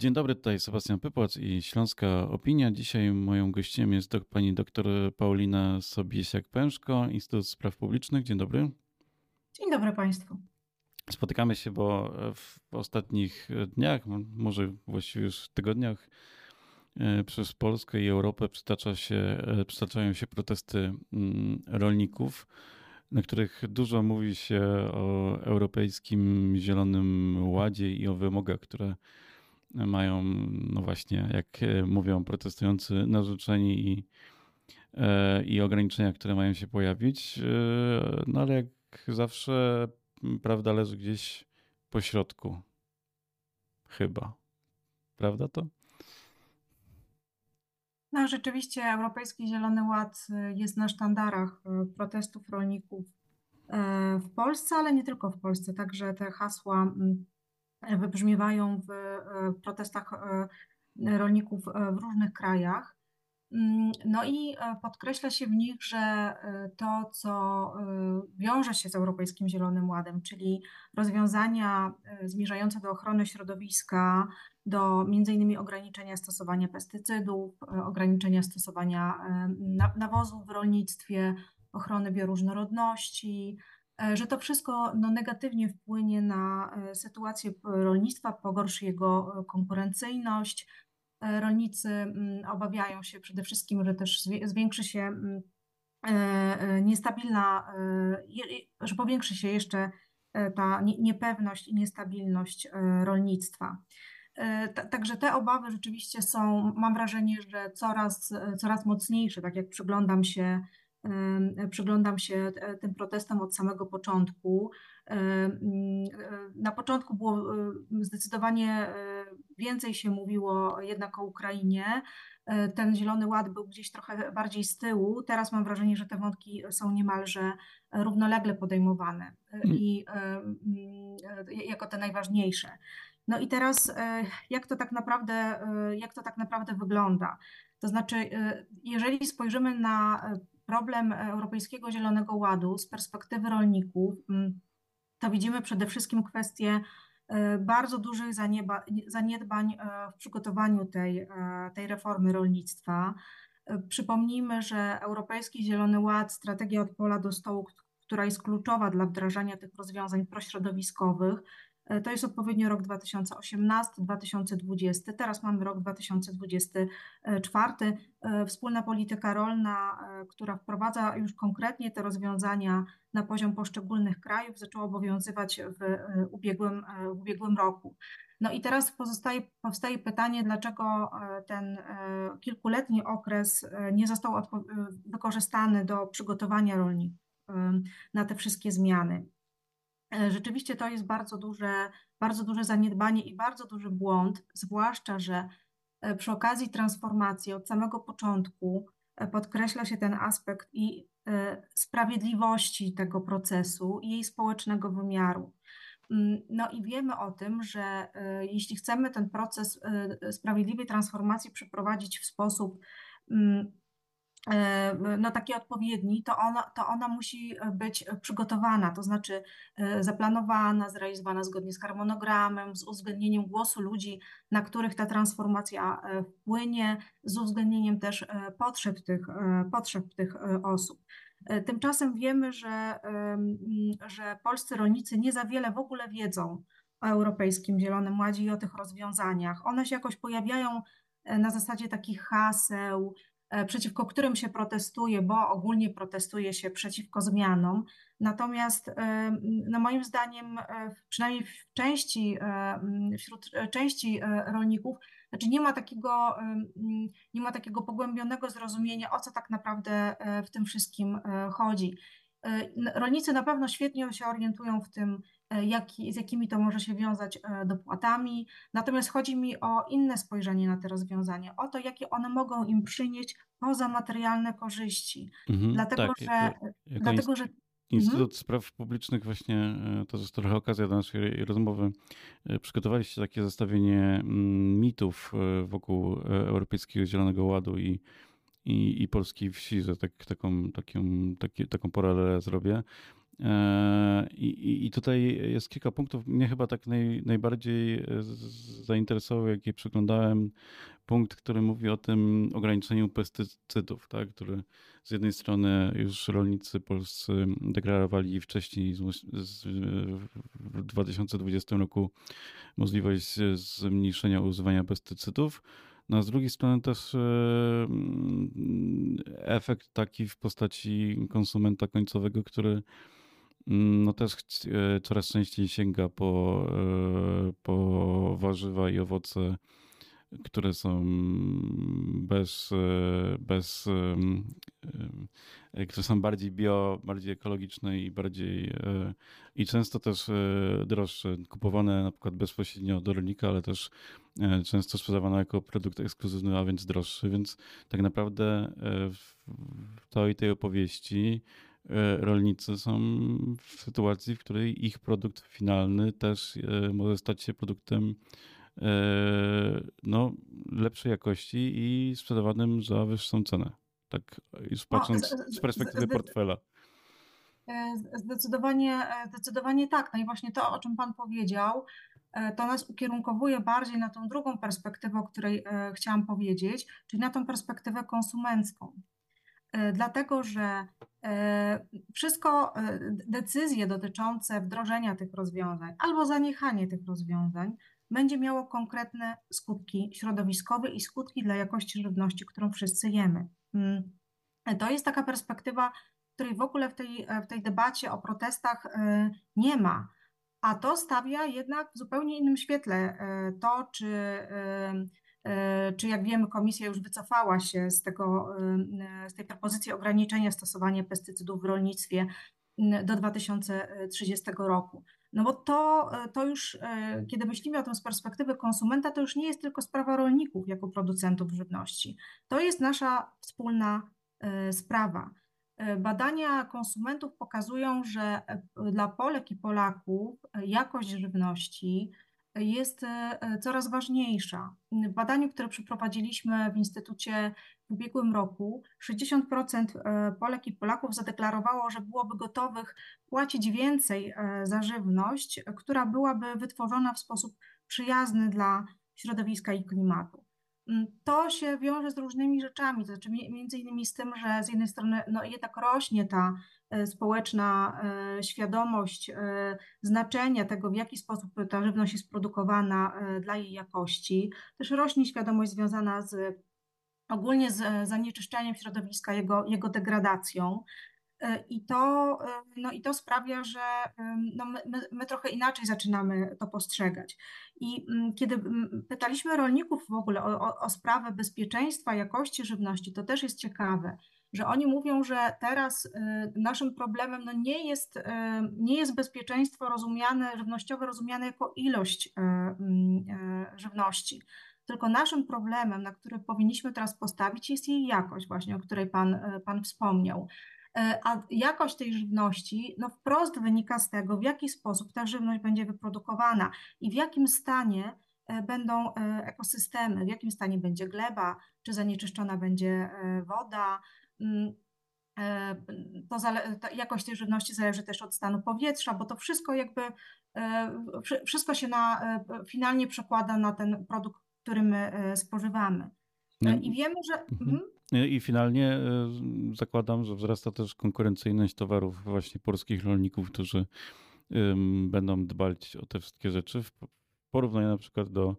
Dzień dobry, tutaj Sebastian Pypłac i Śląska Opinia. Dzisiaj moją gościem jest dok pani doktor Paulina Sobiesiak-Pęszko, Instytut Spraw Publicznych. Dzień dobry. Dzień dobry Państwu. Spotykamy się, bo w ostatnich dniach, może właściwie już tygodniach, e, przez Polskę i Europę przytacza się, e, przytaczają się protesty mm, rolników, na których dużo mówi się o Europejskim Zielonym Ładzie i o wymogach, które mają, no właśnie, jak mówią protestujący, narzuceni i, e, i ograniczenia, które mają się pojawić. No ale jak zawsze prawda leży gdzieś po środku. Chyba. Prawda to? No rzeczywiście Europejski Zielony Ład jest na sztandarach protestów rolników w Polsce, ale nie tylko w Polsce. Także te hasła wybrzmiewają w protestach rolników w różnych krajach. Mm, no i e, podkreśla się w nich, że e, to, co e, wiąże się z Europejskim Zielonym Ładem, czyli rozwiązania zmierzające do ochrony środowiska, do między innymi ograniczenia stosowania pestycydów, ograniczenia stosowania nawozów w rolnictwie, ochrony bioróżnorodności, że to wszystko no, negatywnie wpłynie na sytuację rolnictwa, pogorszy jego konkurencyjność, E, rolnicy mm, obawiają się przede wszystkim, że też zwiększy się mm, e, e, niestabilna, że powiększy się jeszcze ta niepewność i niestabilność rolnictwa. Także te obawy rzeczywiście są, mam wrażenie, że coraz, coraz mocniejsze, tak jak przyglądam się przyglądam się tym protestom od samego początku. Na początku było zdecydowanie więcej się mówiło jednak o Ukrainie. Ten Zielony Ład był gdzieś trochę bardziej z tyłu. Teraz mam wrażenie, że te wątki są niemalże równolegle podejmowane i jako te najważniejsze. No i teraz jak to tak naprawdę, jak to tak naprawdę wygląda? To znaczy, jeżeli spojrzymy na problem Europejskiego Zielonego Ładu z perspektywy rolników, mm, to widzimy przede wszystkim kwestię e, bardzo dużych zaniedbań e, w przygotowaniu tej, e, tej reformy rolnictwa. Przypomnijmy, że Europejski Zielony Ład, strategia od pola do stołu, która jest kluczowa dla wdrażania tych rozwiązań prośrodowiskowych, to jest odpowiednio rok 2018-2020. Teraz mamy rok 2024. E, wspólna polityka rolna, e, która wprowadza już konkretnie te rozwiązania na poziom poszczególnych krajów, zaczęła obowiązywać w ubiegłym, w ubiegłym roku. No i teraz pozostaje, powstaje pytanie, dlaczego ten kilkuletni okres nie został wykorzystany do przygotowania rolników na te wszystkie zmiany. E, rzeczywiście to jest bardzo duże, bardzo duże zaniedbanie i bardzo duży błąd, zwłaszcza, że e, przy okazji transformacji od samego początku e, podkreśla się ten aspekt i sprawiedliwości tego procesu i jej społecznego wymiaru. Mm, no i wiemy o tym, że jeśli chcemy ten proces sprawiedliwej transformacji przeprowadzić w sposób mm, no, taki odpowiedni, to ona, to ona musi być przygotowana, to znaczy e, zaplanowana, zrealizowana zgodnie z harmonogramem, z uwzględnieniem głosu ludzi, na których ta transformacja e, wpłynie, z uwzględnieniem też potrzeb tych, potrzeb tych osób. Tymczasem wiemy, że, że polscy rolnicy nie za wiele w ogóle wiedzą o Europejskim Zielonym Ładzie i o tych rozwiązaniach. One się jakoś pojawiają na zasadzie takich haseł, E, przeciwko którym się protestuje, bo ogólnie protestuje się przeciwko zmianom. Natomiast e, no moim zdaniem, e, przynajmniej w części, wśród części rolników, znaczy nie ma takiego, nie ma takiego pogłębionego zrozumienia, o co tak naprawdę w tym wszystkim chodzi. Rolnicy na pewno świetnie się orientują w tym, E, jak, z jakimi to może się wiązać e, dopłatami. Natomiast chodzi mi o inne spojrzenie na te rozwiązania, o to, jakie one mogą im przynieść poza materialne korzyści. Mhm, dlatego, tak, że, jako, jako dlatego, że Instytut mhm. Spraw Publicznych właśnie, e, to jest trochę okazja do naszej rozmowy, przygotowaliście takie zestawienie mm, mitów wokół Europejskiego Zielonego Ładu i, i, i polskiej wsi, że tak, taką, taką, taki, taką paralelę zrobię. E, I, I tutaj jest kilka punktów. Mnie chyba tak naj, najbardziej zainteresował, jak je przeglądałem, punkt, który mówi o tym ograniczeniu pestycydów, tak? który z jednej strony już rolnicy polscy deklarowali wcześniej z, w 2020 roku możliwość zmniejszenia używania pestycydów, no z drugiej strony też e, efekt taki w postaci konsumenta końcowego, który mm, no też e, coraz częściej sięga po, e, po warzywa i owoce które są bez, bez które są bardziej bio, bardziej ekologiczne i bardziej e, i często też e, droższe, kupowane na przykład bezpośrednio od rolnika, ale też e, często sprzedawane jako produkt ekskluzywny, a więc droższy, więc tak naprawdę w całej tej opowieści rolnicy są w sytuacji, w której ich produkt finalny też może stać się produktem E, no, lepszej jakości i sprzedawanym za wyższą cenę. Tak już patrząc no, z perspektywy portfela. E, zdecydowanie, e, zdecydowanie tak. No i właśnie to, o czym Pan powiedział, to nas ukierunkowuje bardziej na tą drugą perspektywę, o której chciałam powiedzieć, czyli na tą perspektywę konsumencką. Dlatego, że wszystko, decyzje dotyczące wdrożenia tych rozwiązań albo zaniechanie tych rozwiązań będzie miało konkretne skutki środowiskowe i skutki dla jakości żywności, którą wszyscy jemy. Mm. To jest taka perspektywa, której w ogóle w tej, w tej debacie o protestach e, nie ma. A to stawia jednak w zupełnie innym świetle e, to, czy, e, czy jak wiemy, komisja już wycofała się z, tego, z tej propozycji ograniczenia stosowania pestycydów w rolnictwie do 2030 roku. No bo to, to już, e, kiedy myślimy o tym z perspektywy konsumenta, to już nie jest tylko sprawa rolników jako producentów żywności. To jest nasza wspólna e, sprawa. E, badania konsumentów pokazują, że dla Polek i Polaków jakość żywności jest coraz ważniejsza. W badaniu, które przeprowadziliśmy w Instytucie w ubiegłym roku 60% e, Polek i Polaków zadeklarowało, że byłoby gotowych płacić więcej e, za żywność, która byłaby wytworzona w sposób przyjazny dla środowiska i klimatu. Mm, to się wiąże z różnymi rzeczami, to znaczy między innymi z tym, że z jednej strony no, jednak rośnie ta e, społeczna świadomość znaczenia tego, w jaki sposób ta żywność jest produkowana dla jej jakości. Też rośnie świadomość związana z ogólnie z e, zanieczyszczeniem środowiska, jego, jego degradacją. E, I to, e, no i to sprawia, że no my, my, trochę inaczej zaczynamy to postrzegać. I mm, kiedy pytaliśmy rolników w ogóle o, o sprawę bezpieczeństwa, jakości żywności, to też jest ciekawe, że oni mówią, że teraz naszym problemem no nie, jest, nie jest bezpieczeństwo rozumiane, żywnościowe rozumiane jako ilość mm, żywności, tylko naszym problemem, na który powinniśmy teraz postawić, jest jej jakość, właśnie o której Pan, pan wspomniał. A jakość tej żywności no wprost wynika z tego, w jaki sposób ta żywność będzie wyprodukowana i w jakim stanie będą ekosystemy, w jakim stanie będzie gleba, czy zanieczyszczona będzie woda. Mm, to jakość tej żywności zależy też od stanu powietrza, bo to wszystko jakby wszystko się na, finalnie przekłada na ten produkt który my e, spożywamy. I wiemy, że. Mhm. mhm. I finalnie e, zakładam, że wzrasta też konkurencyjność towarów właśnie polskich rolników, którzy będą dbać o te wszystkie rzeczy w porównaniu na przykład do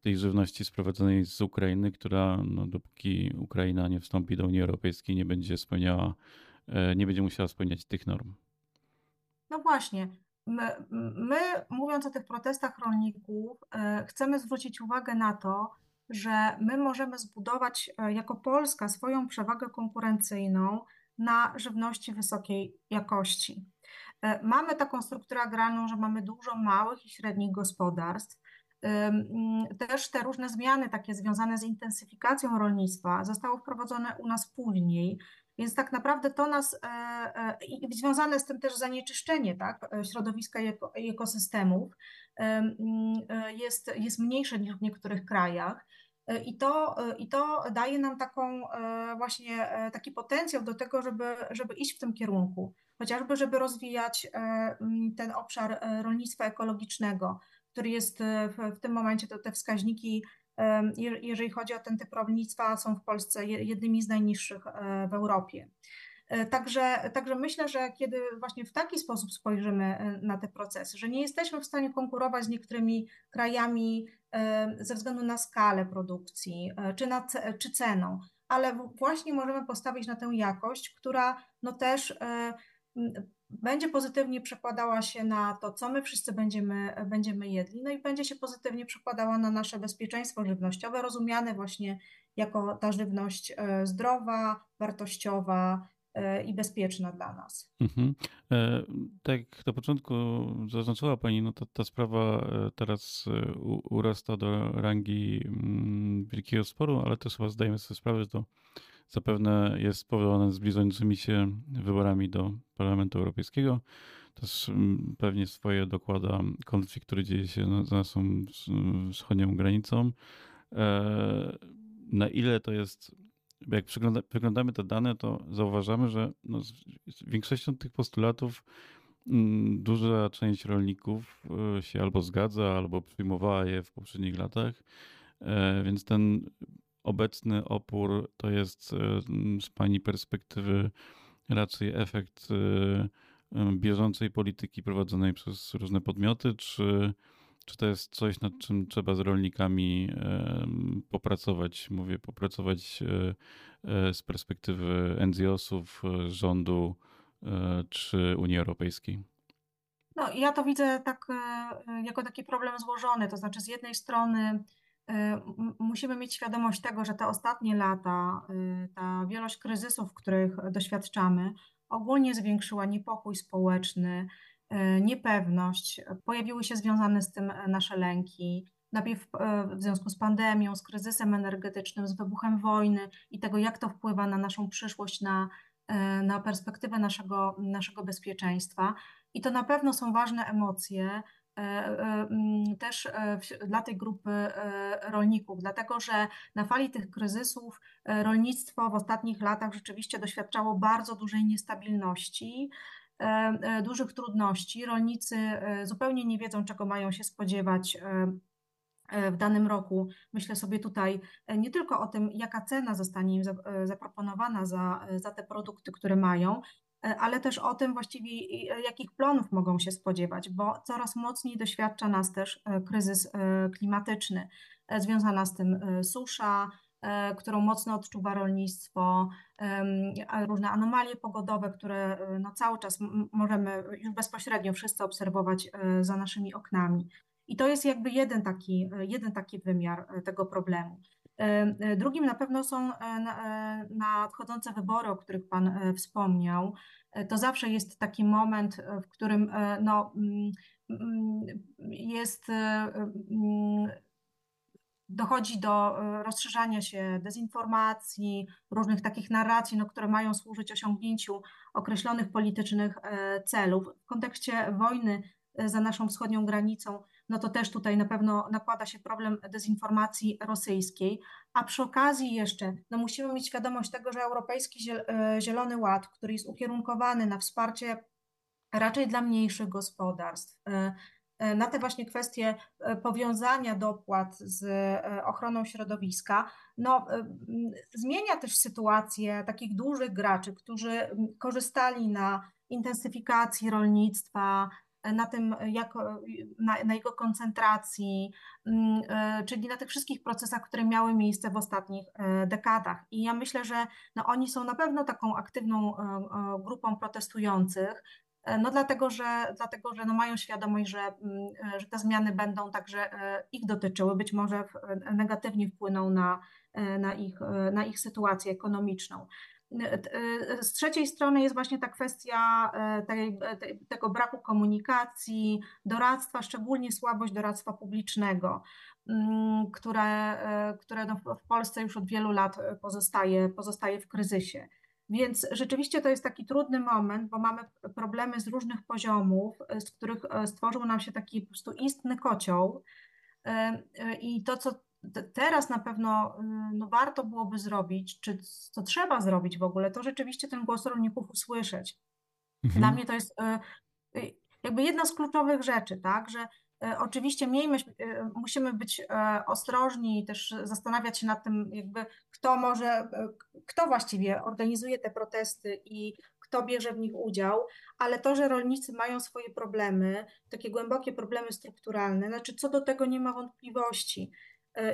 tej żywności sprowadzonej z Ukrainy, która no, dopóki Ukraina nie wstąpi do Unii Europejskiej, nie będzie spełniała, e, nie będzie musiała spełniać tych norm. No właśnie. My, my, mówiąc o tych protestach rolników, e, chcemy zwrócić uwagę na to, że my możemy zbudować e, jako Polska swoją przewagę konkurencyjną na żywności wysokiej jakości. Mamy taką strukturę agrarną, że mamy dużo małych i średnich gospodarstw. Też te różne zmiany takie związane z intensyfikacją rolnictwa zostały wprowadzone u nas później. Więc tak naprawdę to nas, e, e, i związane z tym też zanieczyszczenie tak, e, środowiska i ekosystemów jest, jest mniejsze niż w niektórych krajach. I to, I to daje nam taką właśnie taki potencjał do tego, żeby, żeby iść w tym kierunku. chociażby żeby rozwijać ten obszar rolnictwa ekologicznego, który jest w, tym momencie, to te wskaźniki, jeżeli chodzi o ten typ rolnictwa, są w Polsce jednymi z najniższych w Europie. E, także, także myślę, że kiedy właśnie w taki sposób spojrzymy e, na te procesy, że nie jesteśmy w stanie konkurować z niektórymi krajami e, ze względu na skalę produkcji czy, na, czy ceną, ale właśnie możemy postawić na tę jakość, która no też będzie pozytywnie przekładała się na to, co my wszyscy będziemy, będziemy jedli, no i będzie się pozytywnie przekładała na nasze bezpieczeństwo żywnościowe, rozumiane właśnie jako ta żywność zdrowa, wartościowa, E, i bezpieczna dla nas. Mhm. E, tak jak na początku zaznaczyła Pani, no to ta sprawa e, teraz urasta do rangi mm, wielkiego sporu, ale też chyba zdajemy sobie sprawę, że to zapewne jest spowodowane zbliżającymi się wyborami do Parlamentu Europejskiego. Też mm, pewnie swoje dokłada konflikt, który dzieje się za naszą wschodnią granicą. Na ile to jest jak przeglądamy te dane, to zauważamy, że no z, z większością tych postulatów mm, duża część rolników e, się albo zgadza, albo przyjmowała je w poprzednich latach, e, więc ten obecny opór to jest e, z Pani perspektywy raczej efekt bieżącej polityki prowadzonej przez różne podmioty, czy czy to jest coś, nad czym trzeba z rolnikami popracować? Mówię, popracować e, e, z perspektywy NGO-sów, e, rządu czy Unii Europejskiej? No, ja to widzę tak jako taki problem złożony. To znaczy, z jednej strony musimy mieć świadomość tego, że te ostatnie lata, ta wielość kryzysów, których doświadczamy, ogólnie zwiększyła niepokój społeczny, E, niepewność, pojawiły się związane z tym e, nasze lęki. Najpierw e, w związku z pandemią, z kryzysem energetycznym, z wybuchem wojny i tego, jak to wpływa na naszą przyszłość, na, na perspektywę naszego, naszego bezpieczeństwa. I to na pewno są ważne emocje, też dla tej grupy rolników, dlatego że na fali tych kryzysów rolnictwo w ostatnich latach rzeczywiście doświadczało bardzo dużej niestabilności. E, e, dużych trudności. Rolnicy e, zupełnie nie wiedzą, czego mają się spodziewać w danym roku. Myślę sobie tutaj nie tylko o tym, jaka cena zostanie im zaproponowana za, za te produkty, które mają, ale też o tym właściwie, jakich plonów mogą się spodziewać, bo coraz mocniej doświadcza nas też kryzys klimatyczny. Związana z tym susza, E, którą mocno odczuwa rolnictwo, różne anomalie pogodowe, które e, no cały czas możemy już bezpośrednio wszyscy obserwować e, za naszymi oknami. I to jest jakby jeden taki, jeden taki wymiar tego problemu. Drugim na pewno są nadchodzące wybory, o których Pan wspomniał. To zawsze jest taki moment, w którym no, jest dochodzi do e, rozszerzania się dezinformacji, różnych takich narracji, no, które mają służyć osiągnięciu określonych politycznych e, celów. W kontekście wojny e, za naszą wschodnią granicą, no to też tutaj na pewno nakłada się problem dezinformacji rosyjskiej, a przy okazji jeszcze no musimy mieć świadomość tego, że Europejski Zielony Ład, który jest ukierunkowany na wsparcie raczej dla mniejszych gospodarstw, E, na te właśnie kwestie e, powiązania dopłat z e, ochroną środowiska, no, zmienia też sytuację takich dużych graczy, którzy korzystali na intensyfikacji rolnictwa, na tym, jak, na, na, jego koncentracji, czyli na tych wszystkich procesach, które miały miejsce w ostatnich dekadach. I ja myślę, że no, oni są na pewno taką aktywną grupą protestujących, E, no dlatego, że, dlatego, że no mają świadomość, że, mm, że te zmiany będą także e, ich dotyczyły, być może negatywnie wpłyną na, e, na, ich, na ich sytuację ekonomiczną. Z trzeciej strony jest właśnie ta kwestia tej, tego braku komunikacji, doradztwa, szczególnie słabość doradztwa publicznego, mm, które, które no w Polsce już od wielu lat pozostaje, pozostaje w kryzysie. Więc rzeczywiście to jest taki trudny moment, bo mamy problemy z różnych poziomów, z których e, stworzył nam się taki po prostu istny kocioł. E, e, I to, co teraz na pewno no, warto byłoby zrobić, czy co trzeba zrobić w ogóle, to rzeczywiście ten głos rolników usłyszeć. Mhm. Dla mnie to jest jakby jedna z kluczowych rzeczy, tak, że oczywiście miejmy, musimy być ostrożni i też zastanawiać się nad tym, jakby kto może, kto właściwie organizuje te protesty i kto bierze w nich udział, ale to, że rolnicy mają swoje problemy, takie głębokie problemy strukturalne, znaczy co do tego nie ma wątpliwości.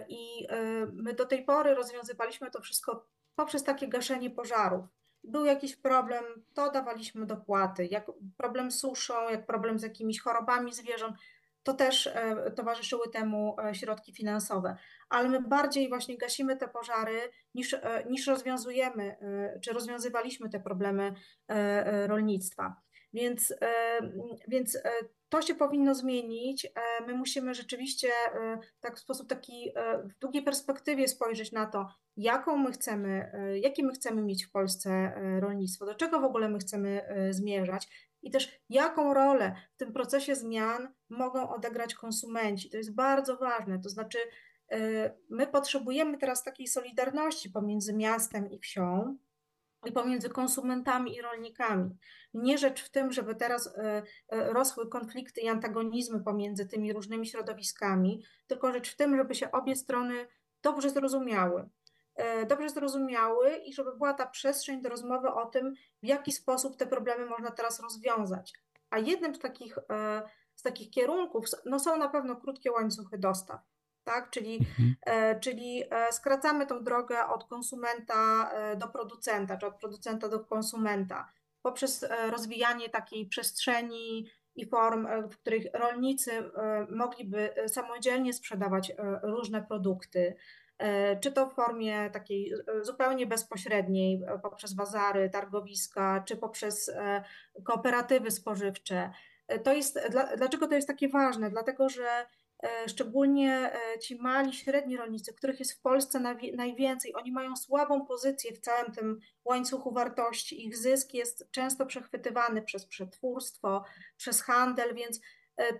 I my do tej pory rozwiązywaliśmy to wszystko poprzez takie gaszenie pożarów. Był jakiś problem, to dawaliśmy dopłaty. Jak problem z suszą, jak problem z jakimiś chorobami zwierząt, to też e, towarzyszyły temu e, środki finansowe. Ale my bardziej właśnie gasimy te pożary niż, e, niż rozwiązujemy, czy rozwiązywaliśmy te problemy rolnictwa. Więc, więc to się powinno zmienić. My musimy rzeczywiście tak w sposób taki w długiej perspektywie spojrzeć na to, jaką my chcemy, jakie my chcemy mieć w Polsce rolnictwo, do czego w ogóle my chcemy zmierzać i też jaką rolę w tym procesie zmian mogą odegrać konsumenci. To jest bardzo ważne. To znaczy, my potrzebujemy teraz takiej solidarności pomiędzy miastem i wsią. Pomiędzy konsumentami i rolnikami. Nie rzecz w tym, żeby teraz y, y, rosły konflikty i antagonizmy pomiędzy tymi różnymi środowiskami, tylko rzecz w tym, żeby się obie strony dobrze zrozumiały. E, dobrze zrozumiały i żeby była ta przestrzeń do rozmowy o tym, w jaki sposób te problemy można teraz rozwiązać. A jednym z takich, e, z takich kierunków no są na pewno krótkie łańcuchy dostaw. Tak? Czyli, mhm. E, czyli skracamy tą drogę od konsumenta do producenta, czy od producenta do konsumenta, poprzez rozwijanie takiej przestrzeni i form, w których rolnicy mogliby samodzielnie sprzedawać różne produkty, E, czy to w formie takiej e, zupełnie bezpośredniej, e, poprzez bazary, targowiska, czy poprzez kooperatywy spożywcze. To jest, dlaczego to jest takie ważne? Dlatego, że szczególnie ci mali, średni rolnicy, których jest w Polsce najwięcej, oni mają słabą pozycję w całym tym łańcuchu wartości. Ich zysk jest często przechwytywany przez przetwórstwo, przez handel, więc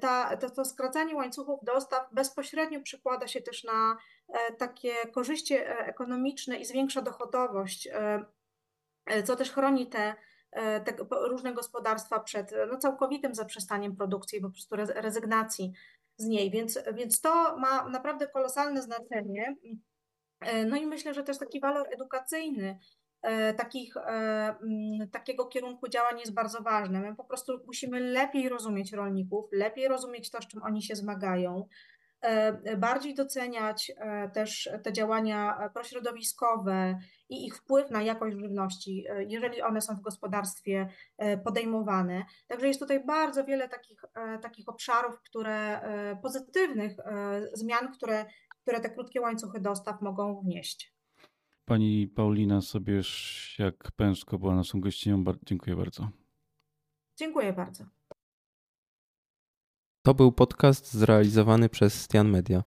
ta, to, to skracanie łańcuchów dostaw bezpośrednio przekłada się też na E, takie korzyści e, ekonomiczne i zwiększa dochodowość, e, co też chroni te, te różne gospodarstwa przed no, całkowitym zaprzestaniem produkcji, po prostu rezygnacji z niej. Więc, więc to ma naprawdę kolosalne znaczenie. No i myślę, że też taki walor edukacyjny takich, takiego kierunku działań jest bardzo ważny. My po prostu musimy lepiej rozumieć rolników, lepiej rozumieć to, z czym oni się zmagają, E, bardziej doceniać e, też te działania prośrodowiskowe i ich wpływ na jakość żywności, e, jeżeli one są w gospodarstwie podejmowane. Także jest tutaj bardzo wiele takich, takich obszarów, które pozytywnych zmian, które, które te krótkie łańcuchy dostaw mogą wnieść. Pani Paulina Sobierz-jak-Pęczko była naszą gościnią. Dziękuję bardzo. Dziękuję bardzo. To był podcast zrealizowany przez Stian Media.